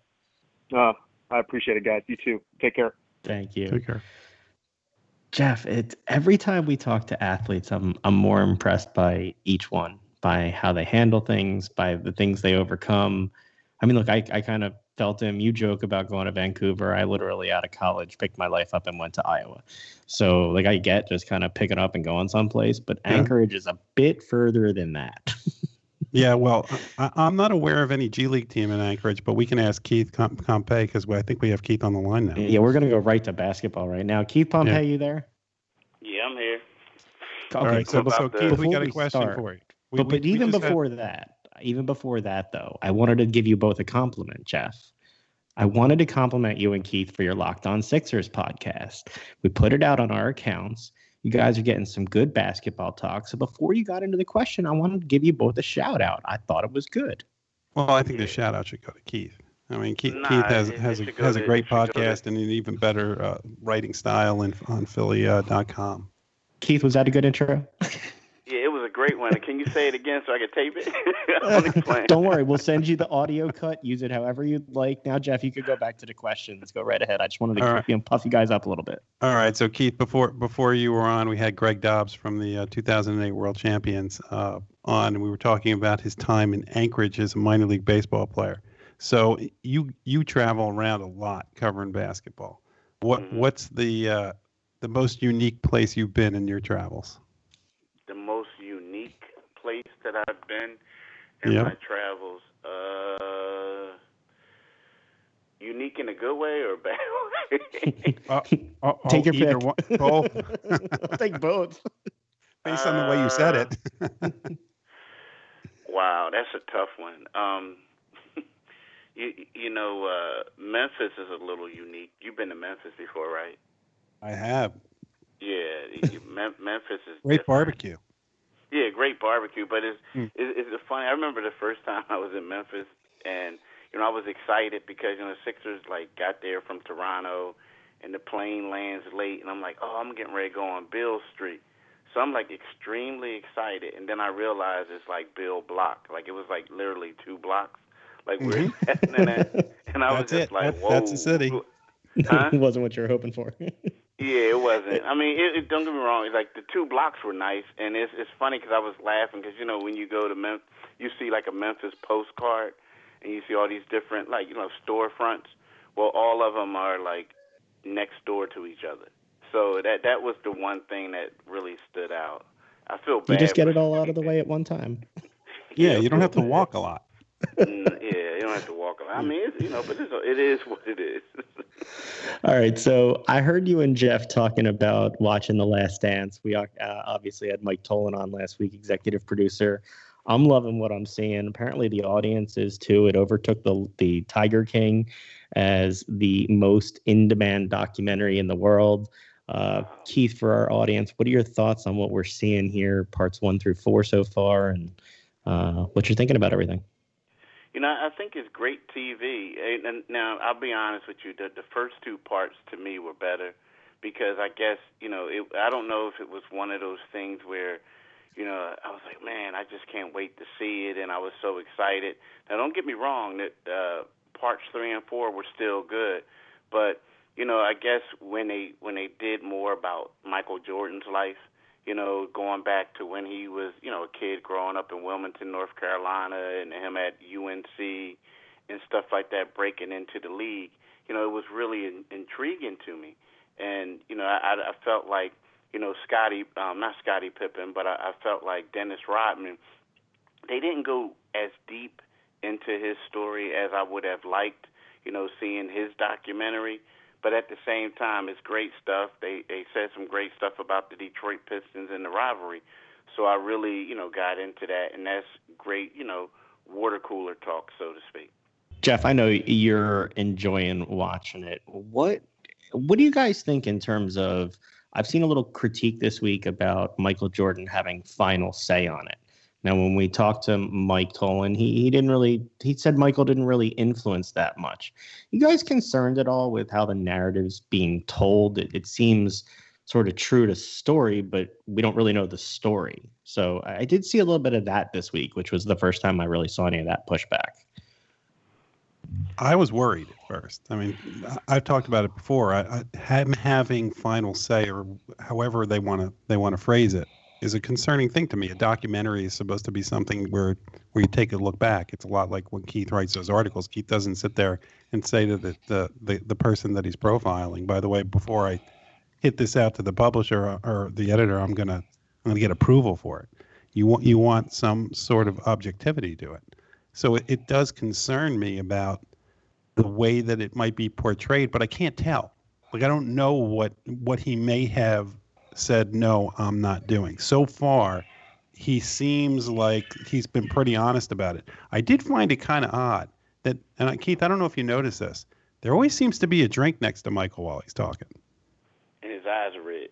Uh, I appreciate it, guys. You too. Take care. Thank you. Take care. Jeff, it every time we talk to athletes, I'm I'm more impressed by each one, by how they handle things, by the things they overcome. I mean, look, I, I kind of felt him. You joke about going to Vancouver. I literally out of college picked my life up and went to Iowa. So like I get just kind of picking up and going someplace, but yeah. Anchorage is a bit further than that. [laughs] yeah, well, I, am not aware of any G League team in Anchorage, but we can ask Keith Pompey because I think we have Keith on the line now. Yeah, we're gonna go right to basketball right now. Keith Pompey, yeah. you there? Yeah, I'm here. Okay, All right, so, so Keith, we got a question start, for you. We, but, we, but even before had... that, even before that, though, I wanted to give you both a compliment, Jeff. I wanted to compliment you and Keith for your Locked On Sixers podcast. We put it out on our accounts. You guys are getting some good basketball talk. So before you got into the question, I wanted to give you both a shout out. I thought it was good. Well, I think the shout out should go to Keith. I mean, Keith, nah, Keith has has a has a great podcast and an even better uh, writing style in, on Philly.com. Uh, Keith, was that a good intro? [laughs] Yeah, it was a great one. Can you say it again so I can tape it? [laughs] [laughs] Don't worry, we'll send you the audio cut. Use it however you'd like. Now, Jeff, you could go back to the questions. Go right ahead. I just wanted to right. you know, puff you guys up a little bit. All right. So, Keith, before before you were on, we had Greg Dobbs from the uh, 2008 World Champions uh, on, and we were talking about his time in Anchorage as a minor league baseball player. So you you travel around a lot covering basketball. What mm-hmm. what's the uh, the most unique place you've been in your travels? That I've been in yep. my travels. Uh, unique in a good way or bad [laughs] way? uh, uh, take your pick. One, both. I'll [laughs] take both. [laughs] Based on the way you said it. wow, that's a tough one. Um, you you know, uh, Memphis is a little unique. You've been to Memphis before, right? I have. Yeah, Memphis is great different. barbecue. Yeah, great barbecue. But it's, mm. it's it's funny. I remember the first [laughs] time I was in Memphis, and you know I was excited because you know the Sixers like got there from Toronto, and the plane lands late, and I'm like, oh, I'm getting ready to go on Beale Street. So I'm like extremely excited, and then I realized it's like Bill Block. Like it was like literally two blocks. Like we're mm-hmm. that, [laughs] and I was just it. like, whoa. That's the city. Huh? [laughs] it wasn't what you were hoping for. Yeah, it wasn't. I mean, it, it, don't get me wrong. It's like the two blocks were nice, and it's it's funny because I was laughing because you know when you go to Memphis, you see like a Memphis postcard, and you see all these different like you know storefronts. Well, all of them are like next door to each other. So that that was the one thing that really stood out. I feel bad. You just get it all out of the way at one time. [laughs] yeah, you don't have to walk a lot. Mm, yeah, you don't have to walk. around. I mean, it's, you know, but it's, it is what it is. [laughs] All right. So I heard you and Jeff talking about watching The Last Dance. We uh, obviously had Mike Tollin on last week, executive producer. I'm loving what I'm seeing. Apparently, the audience is too. It overtook the the Tiger King as the most in-demand documentary in the world. Uh, Keith, for our audience, what are your thoughts on what we're seeing here, parts one through four so far, and uh, what you're thinking about everything? You know, I think it's great TV. And now, I'll be honest with you, the, the first two parts to me were better because I guess you know it, I don't know if it was one of those things where you know I was like man I just can't wait to see it and I was so excited. Now don't get me wrong that uh, parts three and four were still good, but you know I guess when they when they did more about Michael Jordan's life, you know going back to when he was you know a kid growing up in Wilmington, North Carolina, and him at UNC and stuff like that breaking into the league, you know it was really in, intriguing to me and you know I, I felt like you know Scottie, um, not Scottie Pippen, but I, I felt like Dennis Rodman. They didn't go as deep into his story as I would have liked, you know, seeing his documentary. But at the same time, it's great stuff. They they said some great stuff about the Detroit Pistons and the rivalry. So I really, you know, got into that, and that's great, you know, water cooler talk, so to speak. Jeff, I know you're enjoying watching it. What what do you guys think in terms of? I've seen a little critique this week about Michael Jordan having final say on it. Now, when we talked to Mike Tollin, he, he didn't really, he said Michael didn't really influence that much. You guys concerned at all with how the narrative's being told? It, it seems sort of true to story, but we don't really know the story. So I did see a little bit of that this week, which was the first time I really saw any of that pushback. I was worried at first. I mean, I've talked about it before. I, I him having final say, or however they want to they want to phrase it, is a concerning thing to me. A documentary is supposed to be something where where you take a look back. It's a lot like when Keith writes those articles. Keith doesn't sit there and say to the the the, the person that he's profiling. By the way, before I hit this out to the publisher or, or the editor, I'm gonna I'm gonna get approval for it. You want you want some sort of objectivity to it. So it, it does concern me about the way that it might be portrayed, but I can't tell. Like I don't know what what he may have said. No, I'm not doing. So far, he seems like he's been pretty honest about it. I did find it kind of odd that, and I, Keith, I don't know if you noticed this. There always seems to be a drink next to Michael while he's talking. And his eyes are red.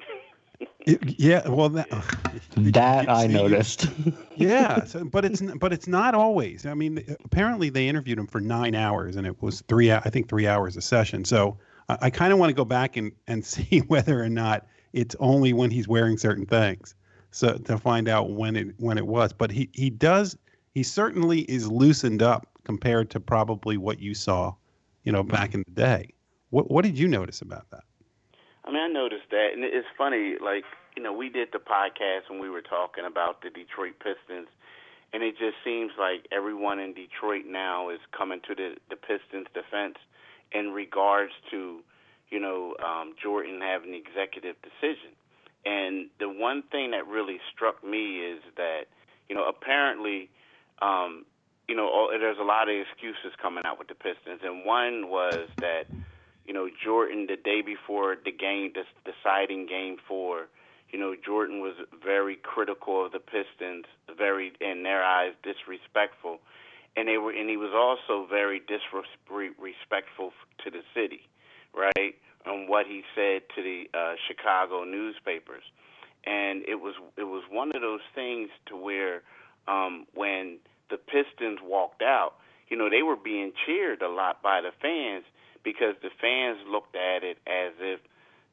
[laughs] yeah, well, that, [laughs] that I noticed. [laughs] yeah, so, but it's but it's not always. I mean, apparently they interviewed him for nine hours, and it was three. I think three hours a session. So I, I kind of want to go back and and see whether or not it's only when he's wearing certain things, so to find out when it when it was. But he he does he certainly is loosened up compared to probably what you saw, you know, back in the day. What what did you notice about that? I mean, I noticed that, and it's funny. Like, you know, we did the podcast when we were talking about the Detroit Pistons, and it just seems like everyone in Detroit now is coming to the the Pistons' defense in regards to, you know, um, Jordan having the executive decision. And the one thing that really struck me is that, you know, apparently, um, you know, all, there's a lot of excuses coming out with the Pistons, and one was that you know, Jordan the day before the game, the deciding game four, you know, Jordan was very critical of the Pistons, very in their eyes disrespectful, and they were, and he was also very disrespectful to the city, right? On what he said to the uh, Chicago newspapers, and it was it was one of those things to where um, when the Pistons walked out, you know, they were being cheered a lot by the fans because the fans looked at it as if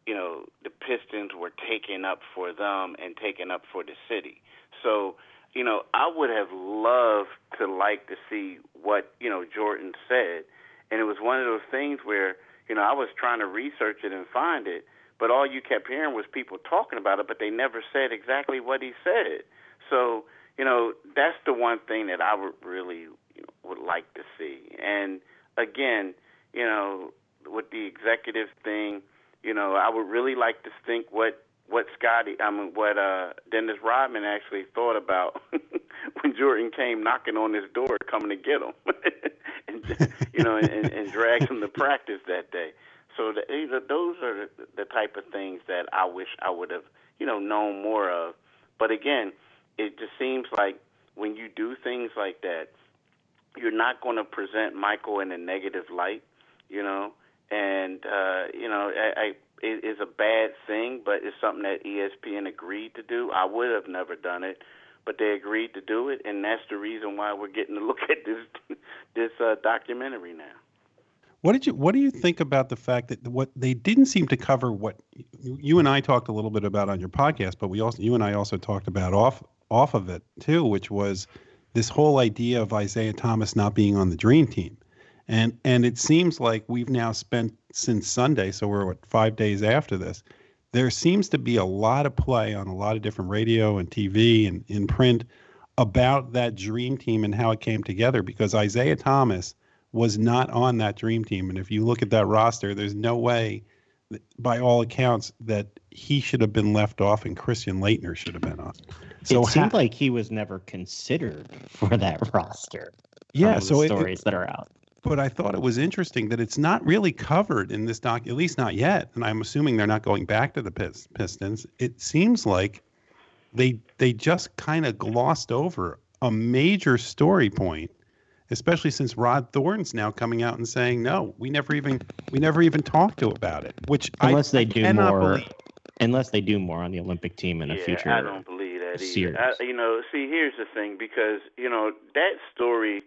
you know the Pistons were taking up for them and taking up for the city. So you know I would have loved to like to see what you know Jordan said, and it was one of those things where you know I was trying to research it and find it, but all you kept hearing was people talking about it, but they never said exactly what he said. So you know that's the one thing that I would really you know, would like to see, and again you know, with the executive thing, you know, I would really like to think what what Scottie, I mean, what uh, Dennis Rodman actually thought about [laughs] when Jordan came knocking on his door, coming to get him, [laughs] you know, and, and dragged him to practice that day. So the, those are the type of things that I wish I would have, you know, known more of. But again, it just seems like when you do things like that, you're not going to present Michael in a negative light you know, and uh, you know, I, I it is a bad thing, but it's something that ESPN agreed to do. I would have never done it, but they agreed to do it, and that's the reason why we're getting to look at this [laughs] this uh, documentary now. What did you What do you think about the fact that what they didn't seem to cover what you and I talked a little bit about on your podcast, but we also you and I also talked about off off of it too, which was this whole idea of Isiah Thomas not being on the dream team. And and it seems like we've now spent since Sunday, so we're what five days after this. There seems to be a lot of play on a lot of different radio and TV and in print about that dream team and how it came together because Isiah Thomas was not on that dream team. And if you look at that roster, there's no way, by all accounts, that he should have been left off and Christian Laettner should have been on. So it seemed ha- like he was never considered [laughs] for that roster. Yeah, so the stories it, that are out. But I thought it was interesting that it's not really covered in this doc, at least not yet. And I'm assuming they're not going back to the Pistons. It seems like they they just kind of glossed over a major story point especially since Rod Thorn's now coming out and saying no, we never even we never even talked to about it. Which unless I, they I do more, believe. unless they do more on the Olympic team in yeah, a future. I don't believe that series. either. I, you know, see, here's the thing because you know that story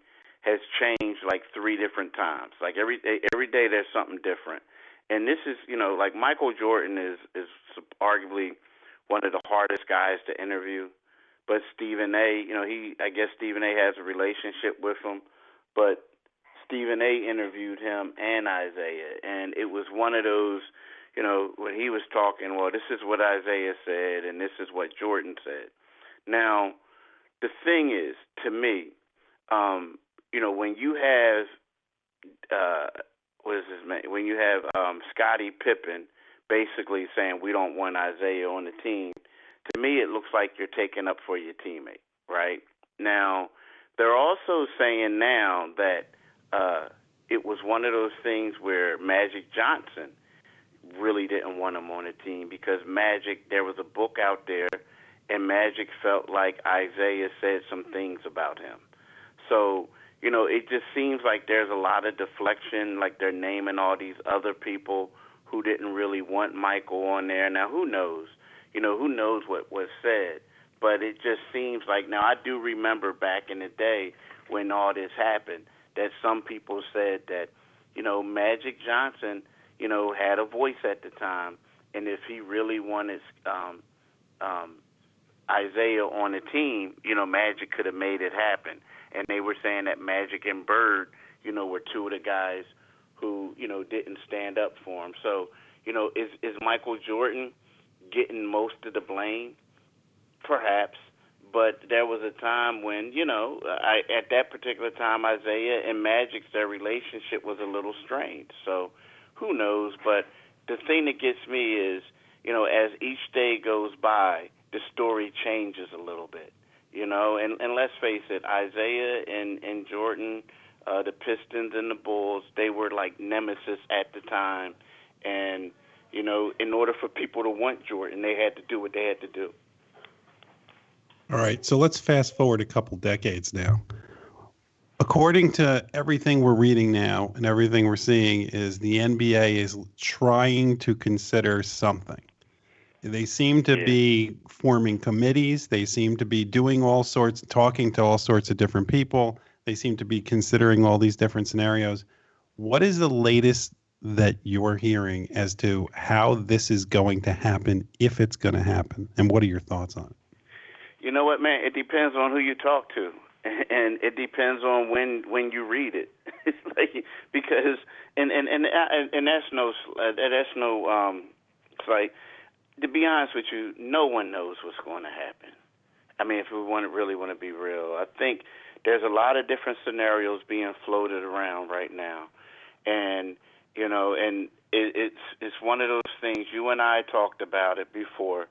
has changed like three different times. Like every day, every day there's something different. And this is, you know, like Michael Jordan is is arguably one of the hardest guys to interview. But Stephen A, you know, he I guess Stephen A has a relationship with him, but Stephen A interviewed him and Isiah, and it was one of those, you know, when he was talking. Well, this is what Isiah said, and this is what Jordan said. Now, the thing is, to me, um, you know, when you have uh, what is his name? When you have um, Scottie Pippen basically saying we don't want Isiah on the team, to me it looks like you're taking up for your teammate, right? Now, they're also saying now that uh, it was one of those things where Magic Johnson really didn't want him on the team because Magic, there was a book out there, and Magic felt like Isiah said some things about him. So, you know, it just seems like there's a lot of deflection, like they're naming all these other people who didn't really want Michael on there. Now, who knows? You know, who knows what was said? But it just seems like now I do remember back in the day when all this happened that some people said that, you know, Magic Johnson, you know, had a voice at the time, and if he really wanted um, um, Isiah on the team, you know, Magic could have made it happen. And they were saying that Magic and Bird, you know, were two of the guys who, you know, didn't stand up for him. So, you know, is is Michael Jordan getting most of the blame? Perhaps, but there was a time when you know, I at that particular time, Isiah and Magic's their relationship was a little strained. So, who knows? But the thing that gets me is, you know, as each day goes by, the story changes a little bit. You know, and and let's face it, Isiah and and Jordan, uh, the Pistons and the Bulls, they were like nemesis at the time, and you know, in order for people to want Jordan, they had to do what they had to do. All right, so let's fast forward a couple decades now. According to everything we're reading now and everything we're seeing, is the NBA is trying to consider something. They seem to yeah. be forming committees. They seem to be doing all sorts, talking to all sorts of different people. They seem to be considering all these different scenarios. What is the latest that you're hearing as to how this is going to happen, if it's going to happen, and what are your thoughts on it? You know what, man? It depends on who you talk to, [laughs] and it depends on when when you read it. [laughs] like because and and and and that's no that's no um. It's like to be honest with you, no one knows what's going to happen. I mean, if we want to really want to be real, I think there's a lot of different scenarios being floated around right now, and you know, and it, it's it's one of those things. You and I talked about it before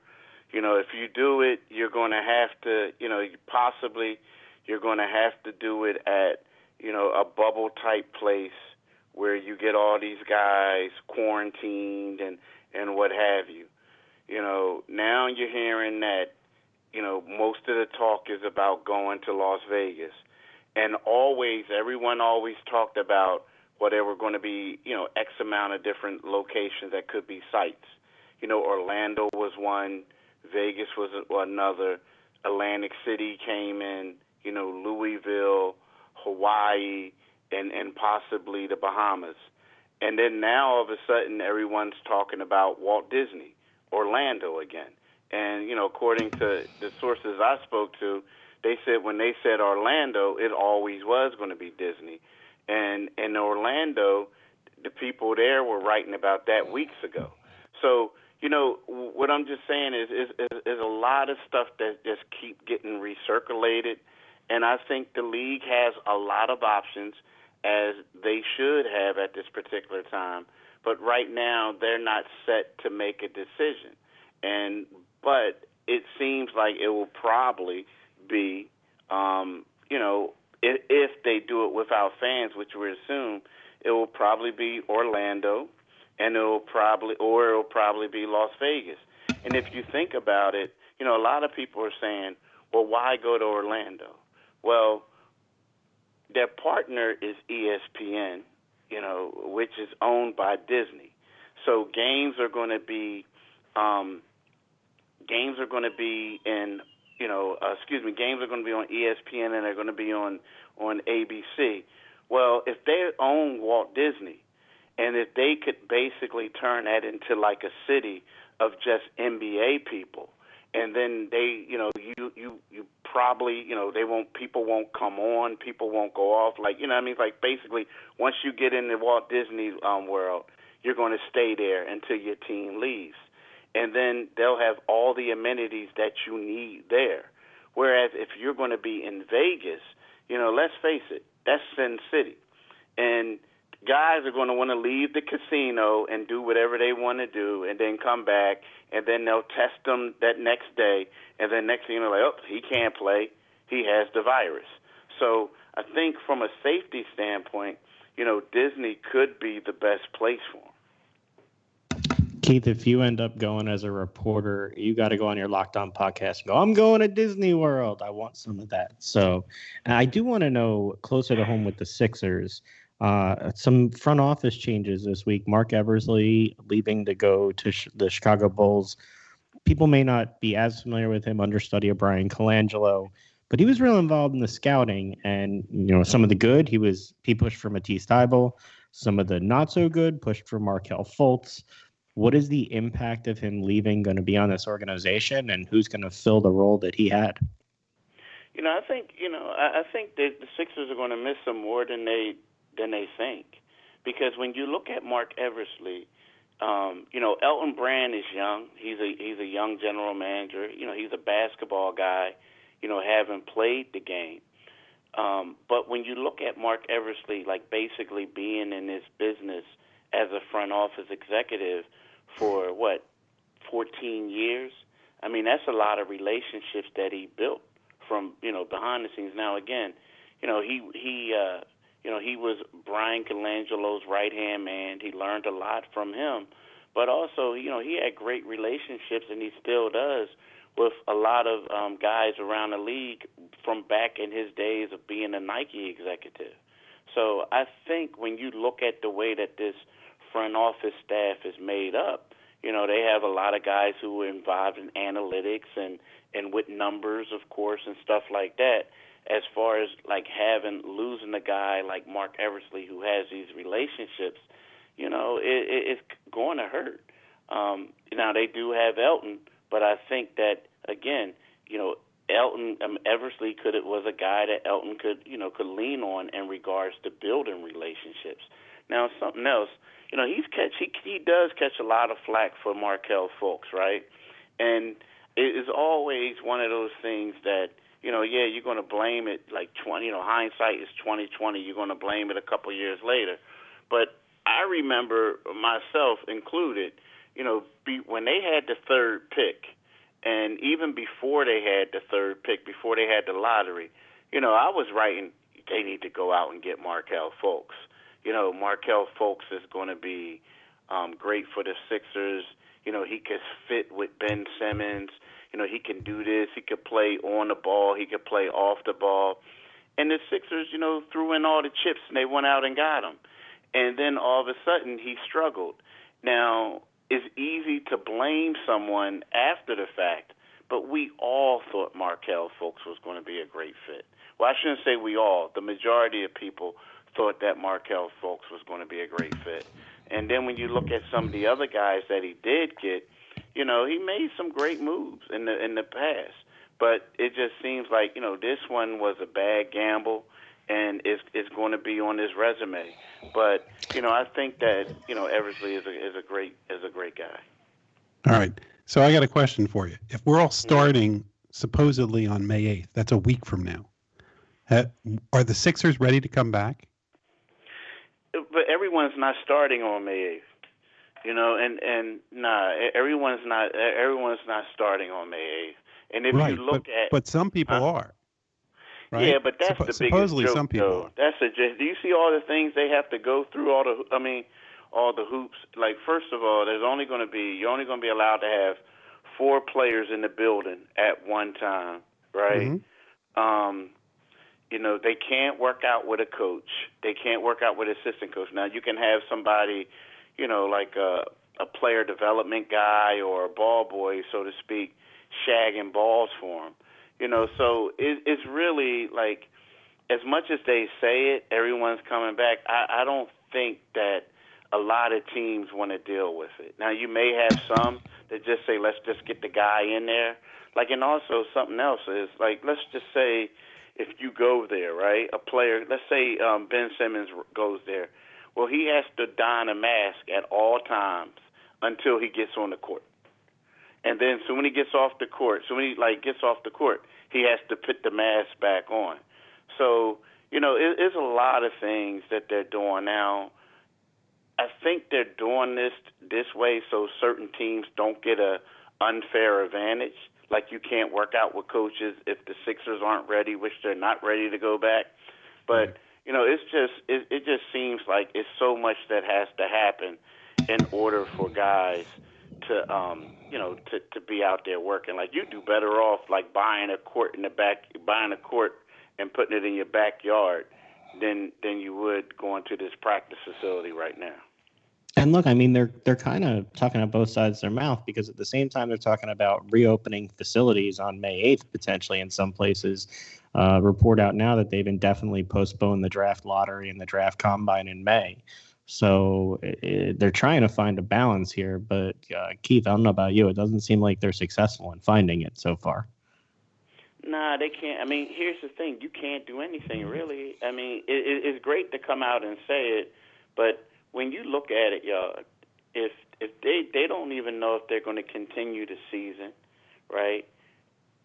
you know, if you do it, you're going to have to, you know, possibly you're going to have to do it at, you know, a bubble type place where you get all these guys quarantined and and what have you. You know, now you're hearing that, you know, most of the talk is about going to Las Vegas. And always everyone always talked about well there were going to be, you know, X amount of different locations that could be sites. You know, Orlando was one, Vegas was another. Atlantic City came in. You know, Louisville, Hawaii, and and possibly the Bahamas. and then now all of a sudden everyone's talking about Walt Disney, Orlando again. And you know, according to the sources I spoke to, they said when they said Orlando, it always was going to be Disney. And in Orlando, the people there were writing about that weeks ago. So you know what I'm just saying is is is, is a lot of stuff that just keep getting recirculated, and I think the league has a lot of options as they should have at this particular time. But right now, they're not set to make a decision. And but it seems like it will probably be, um, you know, if, if they do it without fans, which we assume, it will probably be Orlando, and it will probably, or it will probably be Las Vegas. And if you think about it, you know, a lot of people are saying, well, why go to Orlando? Well, their partner is ESPN, you know, which is owned by Disney. So games are going to be um, games are going to be in you know, uh, excuse me, games are going to be on ESPN and they're going to be on on ABC. Well, if they own Walt Disney, and if they could basically turn that into like a city of just NBA people, and then they, you know, you you you probably, you know, they won't people won't come on, people won't go off, like you know, what I mean, like basically once you get in the Walt Disney um, world, you're going to stay there until your team leaves, and then they'll have all the amenities that you need there. Whereas if you're going to be in Vegas, you know, let's face it, that's Sin City, and guys are going to want to leave the casino and do whatever they want to do and then come back and then they'll test them that next day and then next thing you know like oh he can't play he has the virus so i think from a safety standpoint you know disney could be the best place for him Keith, if you end up going as a reporter, you got to go on your Locked On podcast and go, I'm going to Disney World. I want some of that. So I do want to know closer to home with the Sixers. Uh, some front office changes this week. Marc Eversley leaving to go to sh- the Chicago Bulls. People may not be as familiar with him, understudy of Bryan Colangelo, but he was real involved in the scouting. And you know, some of the good he was he pushed for Matisse Thybulle. Some of the not so good pushed for Markelle Fultz. What is the impact of him leaving going to be on this organization, and who's going to fill the role that he had? You know, I think you know, I, I think that the Sixers are going to miss him more than they than they think. Because when you look at Marc Eversley, um, you know, Elton Brand is young. He's a he's a young general manager. You know, he's a basketball guy. You know, having played the game. Um, but when you look at Marc Eversley, like basically being in this business as a front office executive for what, 14 years? I mean, that's a lot of relationships that he built from you know behind the scenes. Now again, you know he he uh, you know, he was Bryan Colangelo's right hand man. He learned a lot from him. But also, you know, he had great relationships and he still does with a lot of um guys around the league from back in his days of being a Nike executive. So I think when you look at the way that this front office staff is made up, you know, they have a lot of guys who are involved in analytics and and with numbers, of course, and stuff like that as far as like having losing a guy like Marc Eversley who has these relationships, you know, it, it, it's going to hurt. Um, now they do have Elton, but I think that again, you know, Elton um, Eversley could it was a guy that Elton could you know could lean on in regards to building relationships. Now something else, you know, he's catch he he does catch a lot of flack for Markelle Fultz, right? And it is always one of those things that you know, yeah, you're going to blame it like 20, you know, hindsight is 2020. You're going to blame it a couple years later. But I remember myself included, you know, be, when they had the third pick, and even before they had the third pick, before they had the lottery, you know, I was writing they need to go out and get Markelle Fultz. You know, Markelle Fultz is going to be um, great for the Sixers. You know, he could fit with Ben Simmons you know, he can do this. He could play on the ball. He could play off the ball. And the Sixers, you know, threw in all the chips and they went out and got him. And then all of a sudden he struggled. Now, it's easy to blame someone after the fact, but we all thought Markelle Fultz was going to be a great fit. Well, I shouldn't say we all. The majority of people thought that Markelle Fultz was going to be a great fit. And then when you look at some of the other guys that he did get, you know, he made some great moves in the in the past. But it just seems like you know this one was a bad gamble, and it's it's going to be on his resume. But you know, I think that you know Eversley is a is a great is a great guy. All right. So I got a question for you. If we're all starting supposedly on May 8th, that's a week from now. are the Sixers ready to come back? But everyone's not starting on May 8th. You know, and and nah, everyone's not everyone's not starting on May 8th. And if right, you look but, at but some people uh, are. Right? Yeah, but that's Suppo- the biggest supposedly joke, some people. Though. Are. That's a. Do you see all the things they have to go through? All the. I mean, all the hoops. Like first of all, there's only going to be you're only going to be allowed to have four players in the building at one time, right? Mm-hmm. Um, you know, they can't work out with a coach. They can't work out with assistant coach. Now you can have somebody, you know, like a a player development guy or a ball boy, so to speak, shagging balls for them. You know, so it, it's really like as much as they say it, everyone's coming back. I, I don't think that a lot of teams want to deal with it. Now you may have some that just say, let's just get the guy in there. Like, and also something else is like, let's just say if you go there, right? A player, let's say um, Ben Simmons goes there. Well, he has to don a mask at all times until he gets on the court. And then, so when he gets off the court, so when he like gets off the court, he has to put the mask back on. So you know, it, it's a lot of things that they're doing now I think they're doing this this way so certain teams don't get a unfair advantage. Like you can't work out with coaches if the Sixers aren't ready, which they're not ready to go back. But you know, it's just it, it just seems like it's so much that has to happen in order for guys to um you know to to be out there working. Like you do better off like buying a court in the back, buying a court and putting it in your backyard than than you would going to this practice facility right now. And look, I mean, they're they're kind of talking at both sides of their mouth because at the same time they're talking about reopening facilities on May eighth potentially in some places. Uh, report out now that they've indefinitely postponed the draft lottery and the draft combine in May. So it, they're trying to find a balance here. But uh, Keith, I don't know about you. It doesn't seem like they're successful in finding it so far. Nah, they can't. I mean, here's the thing: you can't do anything really. I mean, it, it, it's great to come out and say it, but when you look at it, y'all, if if they they don't even know if they're going to continue the season, right?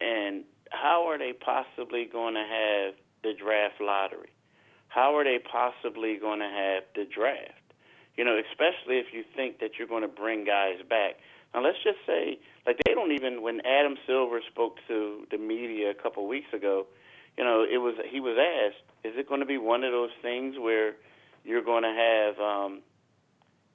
And how are they possibly going to have the draft lottery? How are they possibly going to have the draft? You know, especially if you think that you're going to bring guys back. Now, let's just say, like, they don't even, when Adam Silver spoke to the media a couple weeks ago, you know, it was, he was asked, is it going to be one of those things where you're going to have, um,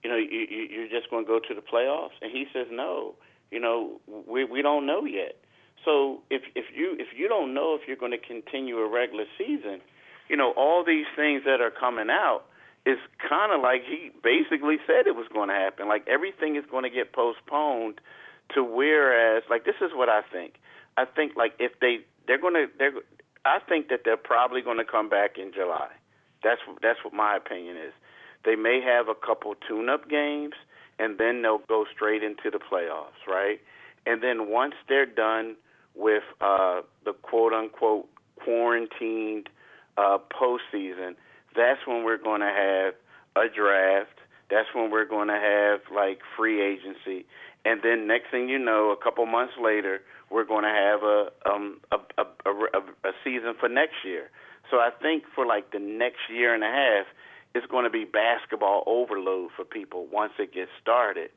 you know, you, you're just going to go to the playoffs? And he says, no, you know, we we don't know yet. So if if you if you don't know if you're going to continue a regular season, you know, all these things that are coming out is kind of like he basically said it was going to happen. Like everything is going to get postponed to whereas like this is what I think. I think like if they they're going to they're I think that they're probably going to come back in July. That's that's what my opinion is. They may have a couple tune-up games, and then they'll go straight into the playoffs, right? And then once they're done with uh, the quote-unquote quarantined uh, postseason, that's when we're going to have a draft. That's when we're going to have like free agency, and then next thing you know, a couple months later, we're going to have a um a a, a, a season for next year. So I think for like the next year and a half, it's going to be basketball overload for people once it gets started.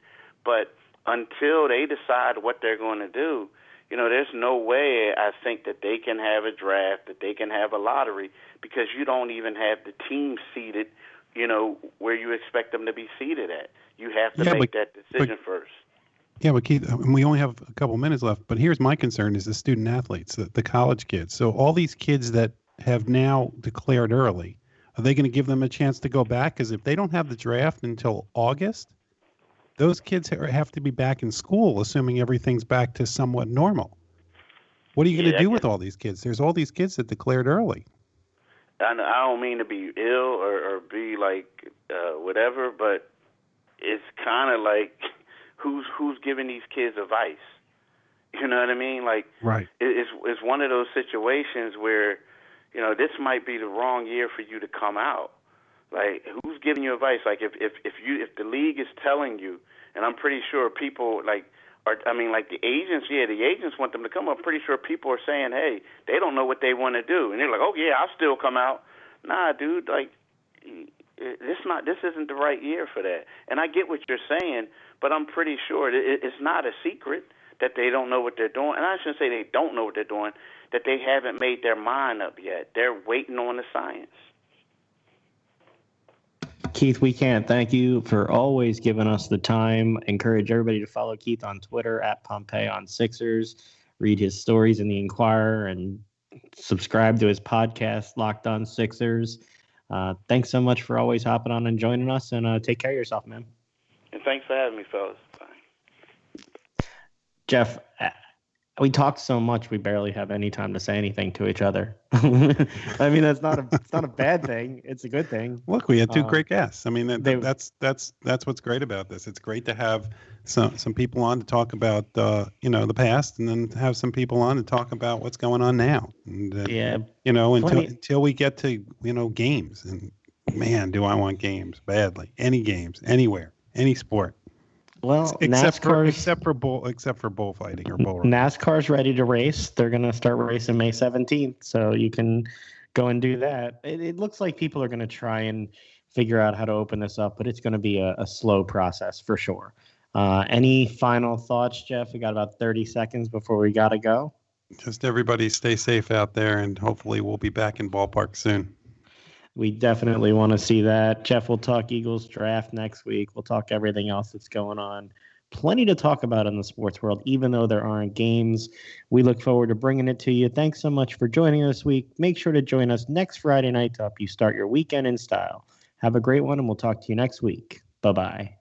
But until they decide what they're going to do, you know, there's no way I think that they can have a draft, that they can have a lottery, because you don't even have the team seated, you know, where you expect them to be seated at. You have to yeah, make but, that decision but, first. Yeah, but Keith, um, we only have a couple minutes left. But here's my concern: is the student athletes, the, the college kids. So all these kids that have now declared early, are they going to give them a chance to go back? Because if they don't have the draft until August, those kids have to be back in school, assuming everything's back to somewhat normal. What are you going to yeah, do with all these kids? There's all these kids that declared early. I, I don't mean to be ill or, or be like uh, whatever, but it's kind of like [laughs] who's who's giving these kids advice. You know what I mean? Like, right? It's it's one of those situations where, you know, this might be the wrong year for you to come out. Like, who's giving you advice? Like, if if if you if the league is telling you, and I'm pretty sure people like are, I mean, like the agents, yeah, the agents want them to come. I'm pretty sure people are saying, hey, they don't know what they want to do, and they're like, oh yeah, I'll still come out. Nah, dude, like this not this isn't the right year for that. And I get what you're saying, but I'm pretty sure it, it's not a secret that they don't know what they're doing. And I shouldn't say they don't know what they're doing, that they haven't made their mind up yet. They're waiting on the science. Keith, we can't thank you for always giving us the time. Encourage everybody to follow Keith on Twitter at Pompey on Sixers. Read his stories in the Inquirer and subscribe to his podcast, Locked On Sixers. Uh, thanks so much for always hopping on and joining us, and uh, take care of yourself, man. And thanks for having me, fellas. Bye. Jeff, we talk so much we barely have any time to say anything to each other. [laughs] I mean, that's not a it's not a bad thing. It's a good thing. Look, we had two um, great guests. I mean, that, they, that's that's that's what's great about this. It's great to have some some people on to talk about uh, you know the past, and then have some people on to talk about what's going on now. And, uh, yeah, you know, until until we get to you know games, and man, do I want games badly? Any games, anywhere, any sport. Well, except for except for bull except for bullfighting or bull. NASCAR's ready to race. They're going to start racing May 17th, so you can go and do that. It, it looks like people are going to try and figure out how to open this up, but it's going to be a, a slow process for sure. Uh, any final thoughts, Jeff? We got about 30 seconds before we got to go. Just everybody stay safe out there, and hopefully we'll be back in ballpark soon we definitely want to see that. Jeff will talk Eagles draft next week. We'll talk everything else that's going on. Plenty to talk about in the sports world, even though there aren't games. We look forward to bringing it to you. Thanks so much for joining us this week. Make sure to join us next Friday night to help you start your weekend in style. Have a great one, and we'll talk to you next week. Bye bye.